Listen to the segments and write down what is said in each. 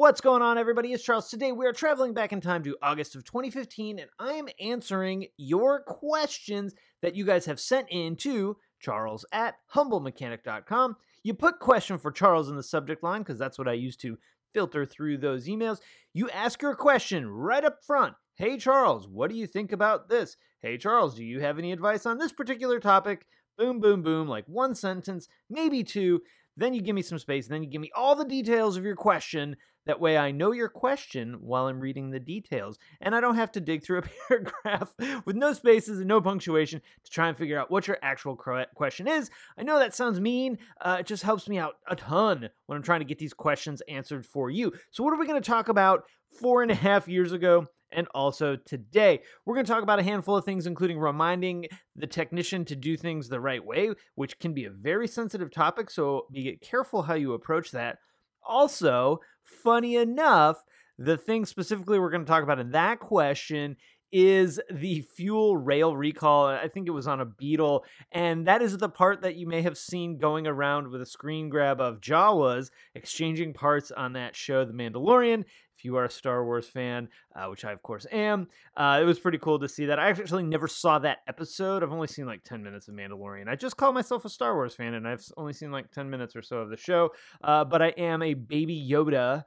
What's going on, everybody? It's Charles. Today we are traveling back in time to August of 2015, and I am answering your questions that you guys have sent in to charles at humblemechanic.com. You put question for Charles in the subject line because that's what I use to filter through those emails. You ask your question right up front. Hey, Charles, what do you think about this? Hey, Charles, do you have any advice on this particular topic? Boom, boom, boom, like one sentence, maybe two. Then you give me some space, and then you give me all the details of your question. That way I know your question while I'm reading the details, and I don't have to dig through a paragraph with no spaces and no punctuation to try and figure out what your actual question is. I know that sounds mean. Uh, it just helps me out a ton when I'm trying to get these questions answered for you. So, what are we going to talk about four and a half years ago? and also today. We're going to talk about a handful of things, including reminding the technician to do things the right way, which can be a very sensitive topic, so be careful how you approach that. Also, funny enough, the thing specifically we're going to talk about in that question is the fuel rail recall. I think it was on a Beetle. And that is the part that you may have seen going around with a screen grab of Jawas exchanging parts on that show, The Mandalorian. If you are a Star Wars fan, uh, which I of course am, uh, it was pretty cool to see that. I actually never saw that episode. I've only seen like 10 minutes of Mandalorian. I just call myself a Star Wars fan, and I've only seen like 10 minutes or so of the show. Uh, but I am a baby Yoda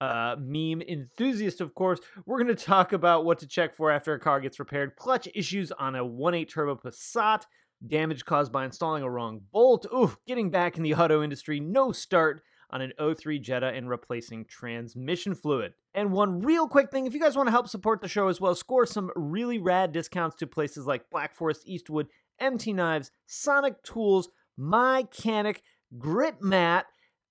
uh, meme enthusiast, of course, we're going to talk about what to check for after a car gets repaired, clutch issues on a 1.8 turbo Passat, damage caused by installing a wrong bolt, oof, getting back in the auto industry, no start on an O3 Jetta and replacing transmission fluid. And one real quick thing if you guys want to help support the show as well, score some really rad discounts to places like Black Forest Eastwood, MT Knives, Sonic Tools, Mycanic, Grit Mat,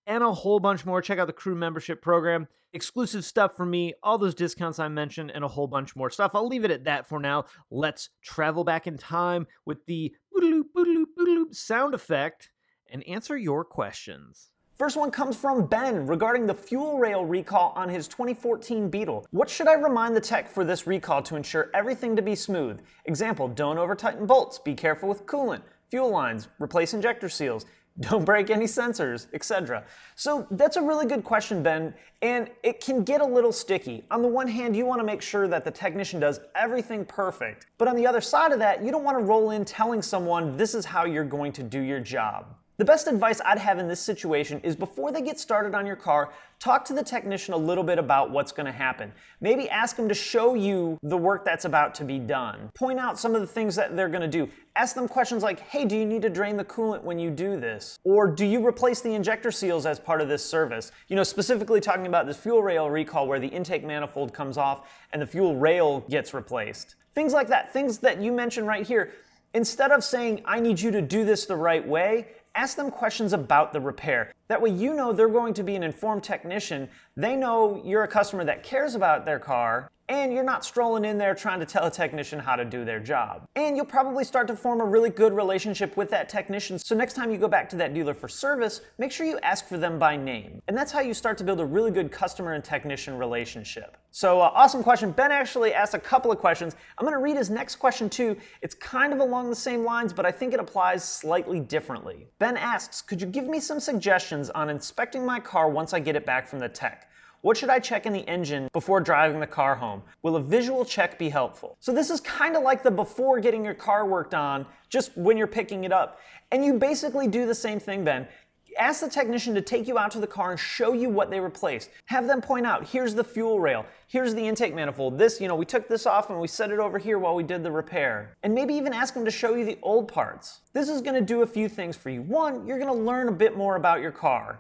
and a whole bunch more. Check out the crew membership program, exclusive stuff for me, all those discounts I mentioned, and a whole bunch more stuff. I'll leave it at that for now. Let's travel back in time with the boodaloop, boodaloop, boodaloop sound effect and answer your questions. First one comes from Ben regarding the fuel rail recall on his 2014 Beetle. What should I remind the tech for this recall to ensure everything to be smooth? Example, don't over tighten bolts, be careful with coolant, fuel lines, replace injector seals don't break any sensors, etc. So that's a really good question, Ben, and it can get a little sticky. On the one hand, you want to make sure that the technician does everything perfect, but on the other side of that, you don't want to roll in telling someone this is how you're going to do your job. The best advice I'd have in this situation is before they get started on your car, talk to the technician a little bit about what's going to happen. Maybe ask them to show you the work that's about to be done. Point out some of the things that they're going to do. Ask them questions like, hey, do you need to drain the coolant when you do this? Or do you replace the injector seals as part of this service? You know, specifically talking about this fuel rail recall where the intake manifold comes off and the fuel rail gets replaced. Things like that, things that you mentioned right here. Instead of saying, I need you to do this the right way, ask them questions about the repair. That way you know they're going to be an informed technician. They know you're a customer that cares about their car and you're not strolling in there trying to tell a technician how to do their job. And you'll probably start to form a really good relationship with that technician. So next time you go back to that dealer for service, make sure you ask for them by name. And that's how you start to build a really good customer and technician relationship. So uh, awesome question. Ben actually asked a couple of questions. I'm gonna read his next question too. It's kind of along the same lines, but I think it applies slightly differently. Ben asks, could you give me some suggestions on inspecting my car once I get it back from the tech? What should I check in the engine before driving the car home? Will a visual check be helpful? So this is kind of like the before getting your car worked on, just when you're picking it up. And you basically do the same thing, Ben. Ask the technician to take you out to the car and show you what they replaced. Have them point out, here's the fuel rail, here's the intake manifold. This, you know, we took this off and we set it over here while we did the repair. And maybe even ask them to show you the old parts. This is gonna do a few things for you. One, you're gonna learn a bit more about your car.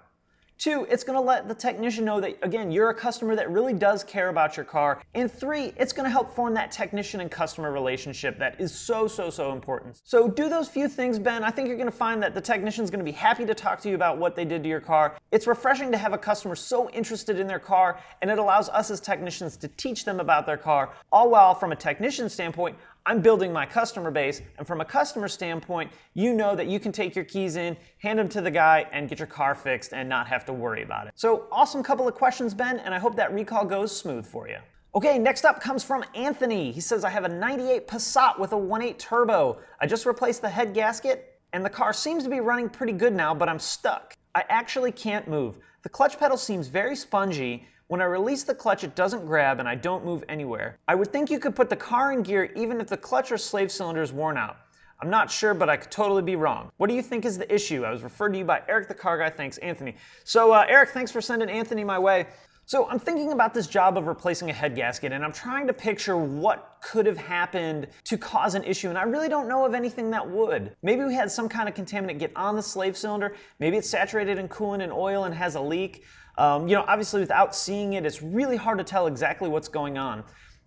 Two, it's gonna let the technician know that, again, you're a customer that really does care about your car. And three, it's gonna help form that technician and customer relationship that is so, so, so important. So do those few things, Ben. I think you're gonna find that the technician's gonna be happy to talk to you about what they did to your car. It's refreshing to have a customer so interested in their car, and it allows us as technicians to teach them about their car, all while, from a technician standpoint, I'm building my customer base. And from a customer standpoint, you know that you can take your keys in, hand them to the guy, and get your car fixed and not have to worry about it. So, awesome couple of questions, Ben, and I hope that recall goes smooth for you. Okay, next up comes from Anthony. He says, I have a 98 Passat with a 1.8 turbo. I just replaced the head gasket, and the car seems to be running pretty good now, but I'm stuck. I actually can't move. The clutch pedal seems very spongy When I release the clutch, it doesn't grab and I don't move anywhere. I would think you could put the car in gear even if the clutch or slave cylinder is worn out. I'm not sure, but I could totally be wrong. What do you think is the issue? I was referred to you by Eric the Car Guy. Thanks, Anthony. So, uh, Eric, thanks for sending Anthony my way. So, I'm thinking about this job of replacing a head gasket, and I'm trying to picture what could have happened to cause an issue, and I really don't know of anything that would. Maybe we had some kind of contaminant get on the slave cylinder, maybe it's saturated in coolant and oil and has a leak. Um, you know, obviously, without seeing it, it's really hard to tell exactly what's going on.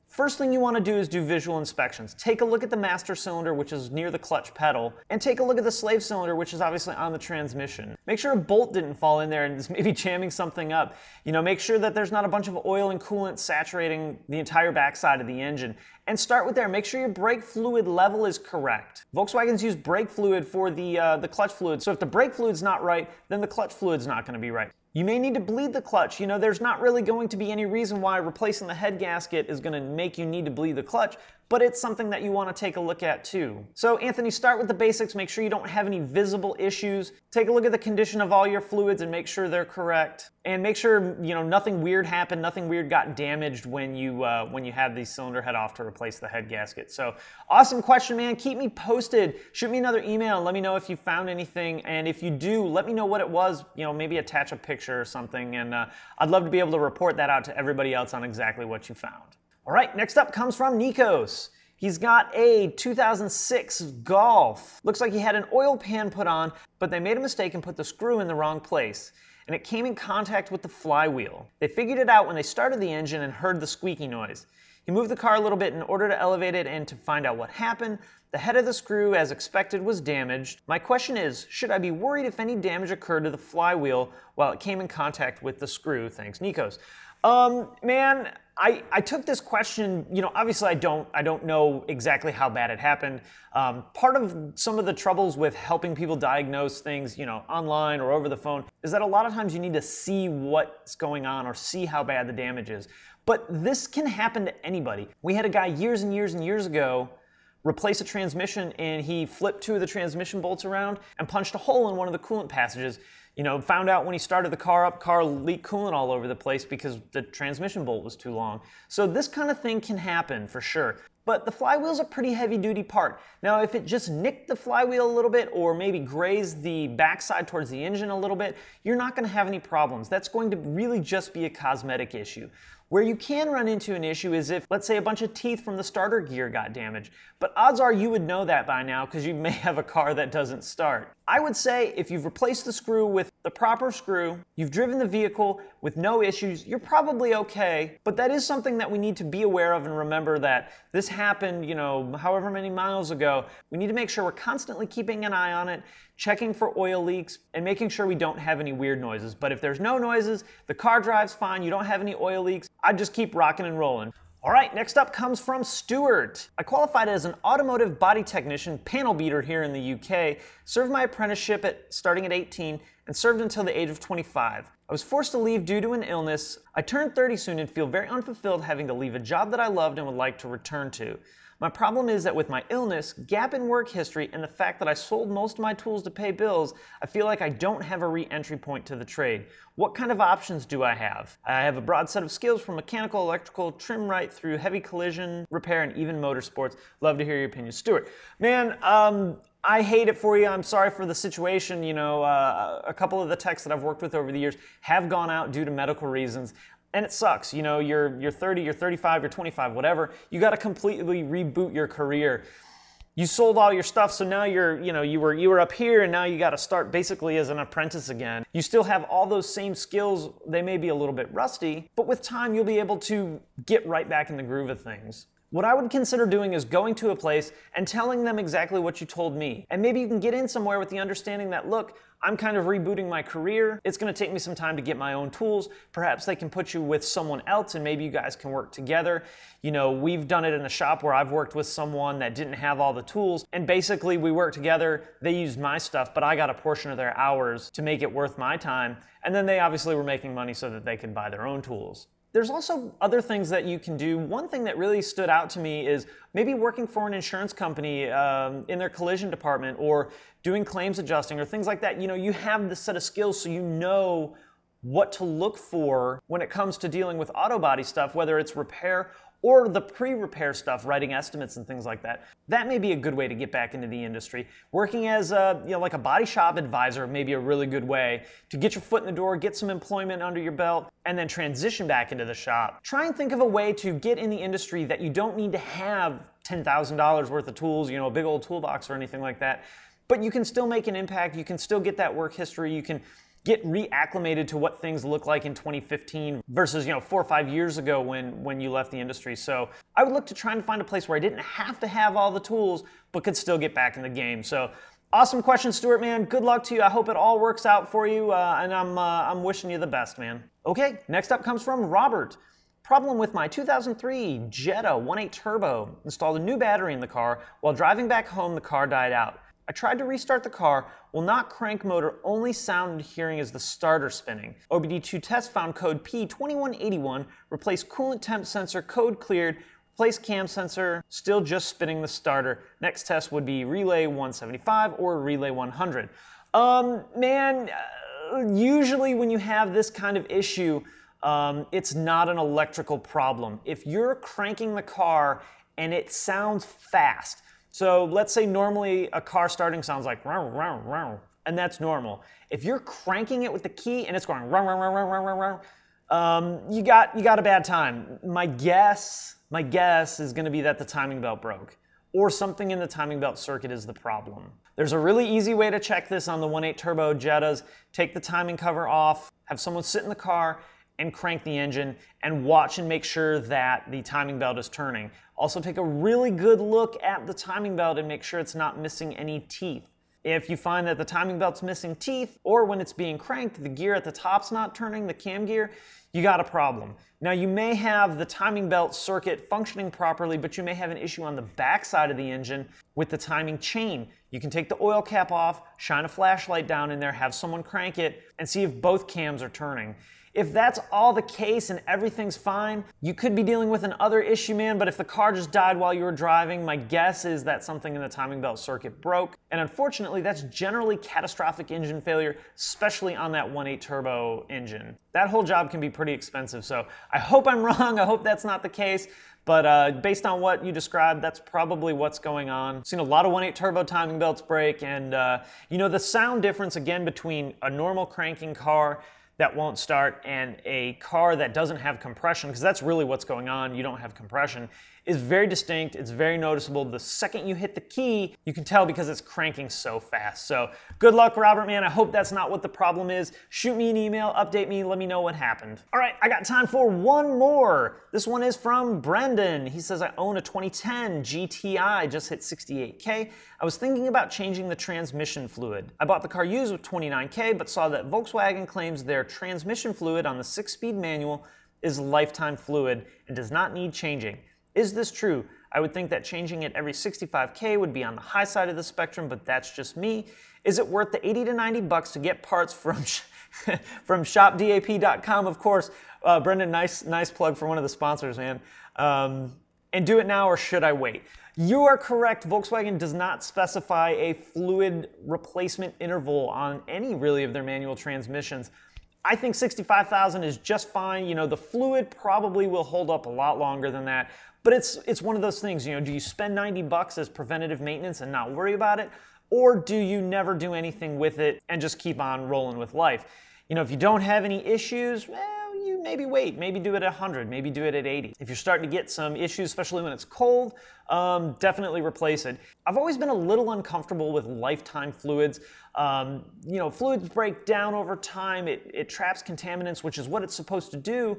First thing you want to do is do visual inspections. Take a look at the master cylinder, which is near the clutch pedal, and take a look at the slave cylinder, which is obviously on the transmission. Make sure a bolt didn't fall in there and is maybe jamming something up. You know, make sure that there's not a bunch of oil and coolant saturating the entire backside of the engine. And start with there. Make sure your brake fluid level is correct. Volkswagens use brake fluid for the, uh, the clutch fluid. So if the brake fluid's not right, then the clutch fluid's not going to be right. You may need to bleed the clutch. You know, there's not really going to be any reason why replacing the head gasket is going to make you need to bleed the clutch, but it's something that you want to take a look at too. So, Anthony, start with the basics. Make sure you don't have any visible issues. Take a look at the condition of all your fluids and make sure they're correct. And make sure you know nothing weird happened, nothing weird got damaged when you uh, when you had the cylinder head off to replace the head gasket. So, awesome question, man. Keep me posted. Shoot me another email. Let me know if you found anything, and if you do, let me know what it was. You know, maybe attach a picture or something, and uh, I'd love to be able to report that out to everybody else on exactly what you found. All right, next up comes from Nikos. He's got a 2006 Golf. Looks like he had an oil pan put on, but they made a mistake and put the screw in the wrong place, and it came in contact with the flywheel. They figured it out when they started the engine and heard the squeaky noise. He moved the car a little bit in order to elevate it and to find out what happened. The head of the screw, as expected, was damaged. My question is should I be worried if any damage occurred to the flywheel while it came in contact with the screw? Thanks, Nikos. Um, man, I, I took this question, you know, obviously I don't I don't know exactly how bad it happened. Um, part of some of the troubles with helping people diagnose things, you know, online or over the phone, is that a lot of times you need to see what's going on or see how bad the damage is. But this can happen to anybody. We had a guy years and years and years ago replace a transmission and he flipped two of the transmission bolts around and punched a hole in one of the coolant passages you know, found out when he started the car up, car leaked coolant all over the place because the transmission bolt was too long. So this kind of thing can happen for sure. But the flywheel's a pretty heavy duty part. Now, if it just nicked the flywheel a little bit or maybe grazed the backside towards the engine a little bit, you're not gonna have any problems. That's going to really just be a cosmetic issue. Where you can run into an issue is if, let's say, a bunch of teeth from the starter gear got damaged. But odds are you would know that by now because you may have a car that doesn't start. I would say if you've replaced the screw with the proper screw, you've driven the vehicle with no issues, you're probably okay. But that is something that we need to be aware of and remember that this happened, you know, however many miles ago. We need to make sure we're constantly keeping an eye on it, checking for oil leaks, and making sure we don't have any weird noises. But if there's no noises, the car drives fine, you don't have any oil leaks, I'd just keep rocking and rolling. All right, next up comes from Stuart. I qualified as an automotive body technician panel beater here in the UK, served my apprenticeship at starting at 18, and served until the age of 25. I was forced to leave due to an illness. I turned 30 soon and feel very unfulfilled having to leave a job that I loved and would like to return to. My problem is that with my illness, gap in work history, and the fact that I sold most of my tools to pay bills, I feel like I don't have a re entry point to the trade. What kind of options do I have? I have a broad set of skills from mechanical, electrical, trim right through heavy collision repair, and even motorsports. Love to hear your opinion. Stuart, man, um, I hate it for you. I'm sorry for the situation. You know, uh, a couple of the techs that I've worked with over the years have gone out due to medical reasons and it sucks. You know, you're you're 30, you're 35, you're 25, whatever. You got to completely reboot your career. You sold all your stuff, so now you're, you know, you were you were up here, and now you got to start basically as an apprentice again. You still have all those same skills. They may be a little bit rusty, but with time, you'll be able to get right back in the groove of things. What I would consider doing is going to a place and telling them exactly what you told me. And maybe you can get in somewhere with the understanding that, look, I'm kind of rebooting my career. It's to take me some time to get my own tools. Perhaps they can put you with someone else and maybe you guys can work together. You know, we've done it in a shop where I've worked with someone that didn't have all the tools and basically we worked together. They used my stuff, but I got a portion of their hours to make it worth my time. And then they obviously were making money so that they could buy their own tools. There's also other things that you can do. One thing that really stood out to me is maybe working for an insurance company um, in their collision department or doing claims adjusting or things like that. You know, you have this set of skills so you know what to look for when it comes to dealing with auto body stuff, whether it's repair or the pre-repair stuff, writing estimates and things like that. That may be a good way to get back into the industry. Working as a, you know, like a body shop advisor may be a really good way to get your foot in the door, get some employment under your belt, and then transition back into the shop. Try and think of a way to get in the industry that you don't need to have $10,000 worth of tools, you know, a big old toolbox or anything like that. But you can still make an impact. You can still get that work history. You can get reacclimated to what things look like in 2015 versus you know four or five years ago when when you left the industry so i would look to try and find a place where i didn't have to have all the tools but could still get back in the game so awesome question stuart man good luck to you i hope it all works out for you uh, and i'm uh, i'm wishing you the best man okay next up comes from robert Problem with my 2003 Jetta 1.8 Turbo. Installed a new battery in the car. While driving back home, the car died out. I tried to restart the car, will not crank motor, only sound hearing is the starter spinning. OBD2 test found code P2181, replace coolant temp sensor, code cleared, replace cam sensor, still just spinning the starter. Next test would be relay 175 or relay 100. Um, man, uh, usually when you have this kind of issue, um, it's not an electrical problem. If you're cranking the car and it sounds fast, so let's say normally a car starting sounds like row, row, row, and that's normal. If you're cranking it with the key and it's going row, row, row, row, row, row, um, you got you got a bad time. My guess, my guess is going to be that the timing belt broke, or something in the timing belt circuit is the problem. There's a really easy way to check this on the 1.8 turbo Jettas. Take the timing cover off, have someone sit in the car, and crank the engine and watch and make sure that the timing belt is turning. Also take a really good look at the timing belt and make sure it's not missing any teeth. If you find that the timing belt's missing teeth or when it's being cranked, the gear at the top's not turning, the cam gear, you got a problem. Now you may have the timing belt circuit functioning properly, but you may have an issue on the back side of the engine with the timing chain. You can take the oil cap off, shine a flashlight down in there, have someone crank it, and see if both cams are turning. If that's all the case and everything's fine, you could be dealing with an other issue, man. But if the car just died while you were driving, my guess is that something in the timing belt circuit broke. And unfortunately, that's generally catastrophic engine failure, especially on that 1.8 turbo engine. That whole job can be pretty expensive. So I hope I'm wrong. I hope that's not the case. But uh, based on what you described, that's probably what's going on. Seen a lot of 1.8 turbo timing belts break, and uh, you know the sound difference again between a normal cranking car that won't start and a car that doesn't have compression, because that's really what's going on, you don't have compression, is very distinct. It's very noticeable. The second you hit the key, you can tell because it's cranking so fast. So good luck, Robert, man. I hope that's not what the problem is. Shoot me an email, update me, let me know what happened. All right, I got time for one more. This one is from Brendan. He says, I own a 2010 GTI, just hit 68K. I was thinking about changing the transmission fluid. I bought the car used with 29K, but saw that Volkswagen claims their transmission fluid on the six speed manual is lifetime fluid and does not need changing. Is this true? I would think that changing it every 65K would be on the high side of the spectrum, but that's just me. Is it worth the 80 to 90 bucks to get parts from, from shopdap.com? Of course, uh, Brendan, nice, nice plug for one of the sponsors, man. Um, and do it now or should I wait? You are correct. Volkswagen does not specify a fluid replacement interval on any really of their manual transmissions. I think 65,000 is just fine. You know, the fluid probably will hold up a lot longer than that. But it's it's one of those things, you know, do you spend 90 bucks as preventative maintenance and not worry about it? Or do you never do anything with it and just keep on rolling with life? You know, if you don't have any issues, you maybe wait, maybe do it at 100, maybe do it at 80. If you're starting to get some issues, especially when it's cold, um, definitely replace it. I've always been a little uncomfortable with lifetime fluids. Um, you know, fluids break down over time, it, it traps contaminants, which is what it's supposed to do.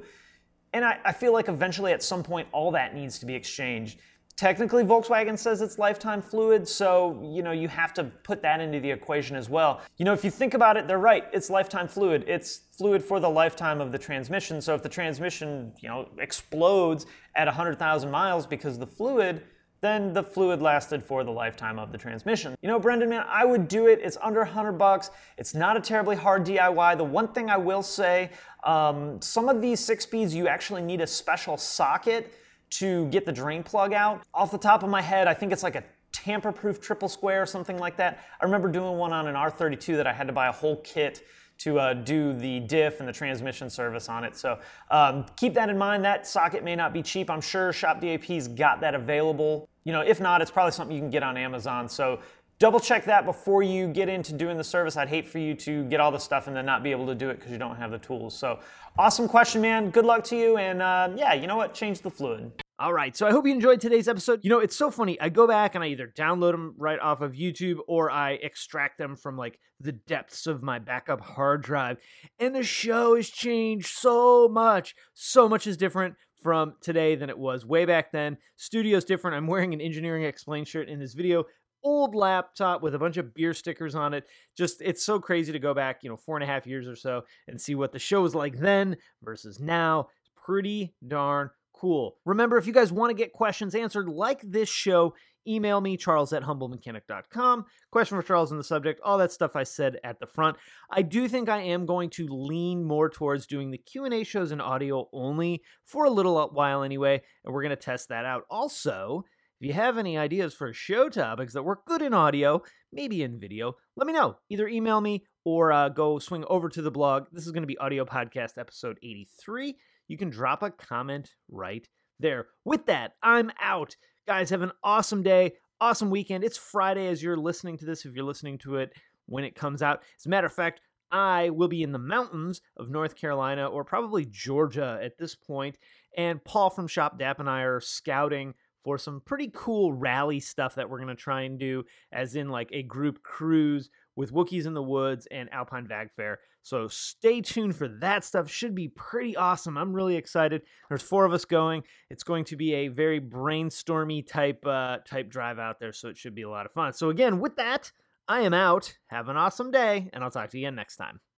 And I, I, feel like eventually at some point all that needs to be exchanged. Technically, Volkswagen says it's lifetime fluid, so you know you have to put that into the equation as well. You know, if you think about it, they're right. It's lifetime fluid. It's fluid for the lifetime of the transmission. So if the transmission, you know, explodes at 100,000 miles because the fluid then the fluid lasted for the lifetime of the transmission. You know, Brendan, man, I would do it. It's under 100 bucks. It's not a terribly hard DIY. The one thing I will say, um, some of these six speeds, you actually need a special socket to get the drain plug out. Off the top of my head, I think it's like a tamper-proof triple square or something like that. I remember doing one on an R32 that I had to buy a whole kit to uh, do the diff and the transmission service on it. So um, keep that in mind. That socket may not be cheap. I'm sure Shop DAP's got that available. You know, if not, it's probably something you can get on Amazon. So double check that before you get into doing the service. I'd hate for you to get all the stuff and then not be able to do it because you don't have the tools. So awesome question, man. Good luck to you. And uh, yeah, you know what? Change the fluid. All right, so I hope you enjoyed today's episode. You know, it's so funny. I go back and I either download them right off of YouTube or I extract them from like the depths of my backup hard drive. And the show has changed so much. So much is different from today than it was way back then. Studio's different. I'm wearing an Engineering Explained shirt in this video old laptop with a bunch of beer stickers on it. Just it's so crazy to go back, you know, four and a half years or so and see what the show was like then versus now. It's pretty darn cool. Remember, if you guys want to get questions answered like this show, email me charles at humblemechanic.com question for charles in the subject all that stuff i said at the front i do think i am going to lean more towards doing the q&a shows in audio only for a little while anyway and we're going to test that out also if you have any ideas for show topics that work good in audio, maybe in video, let me know. Either email me or uh, go swing over to the blog. This is going to be Audio Podcast episode 83. You can drop a comment right there. With that, I'm out. Guys, have an awesome day, awesome weekend. It's Friday as you're listening to this, if you're listening to it when it comes out. As a matter of fact, I will be in the mountains of North Carolina or probably Georgia at this point. and Paul from Shop DAP and I are scouting for some pretty cool rally stuff that we're going to try and do, as in like a group cruise with Wookiees in the Woods and Alpine Vag Fair. So stay tuned for that stuff. Should be pretty awesome. I'm really excited. There's four of us going. It's going to be a very brainstormy type uh, type drive out there, so it should be a lot of fun. So again, with that, I am out. Have an awesome day, and I'll talk to you again next time.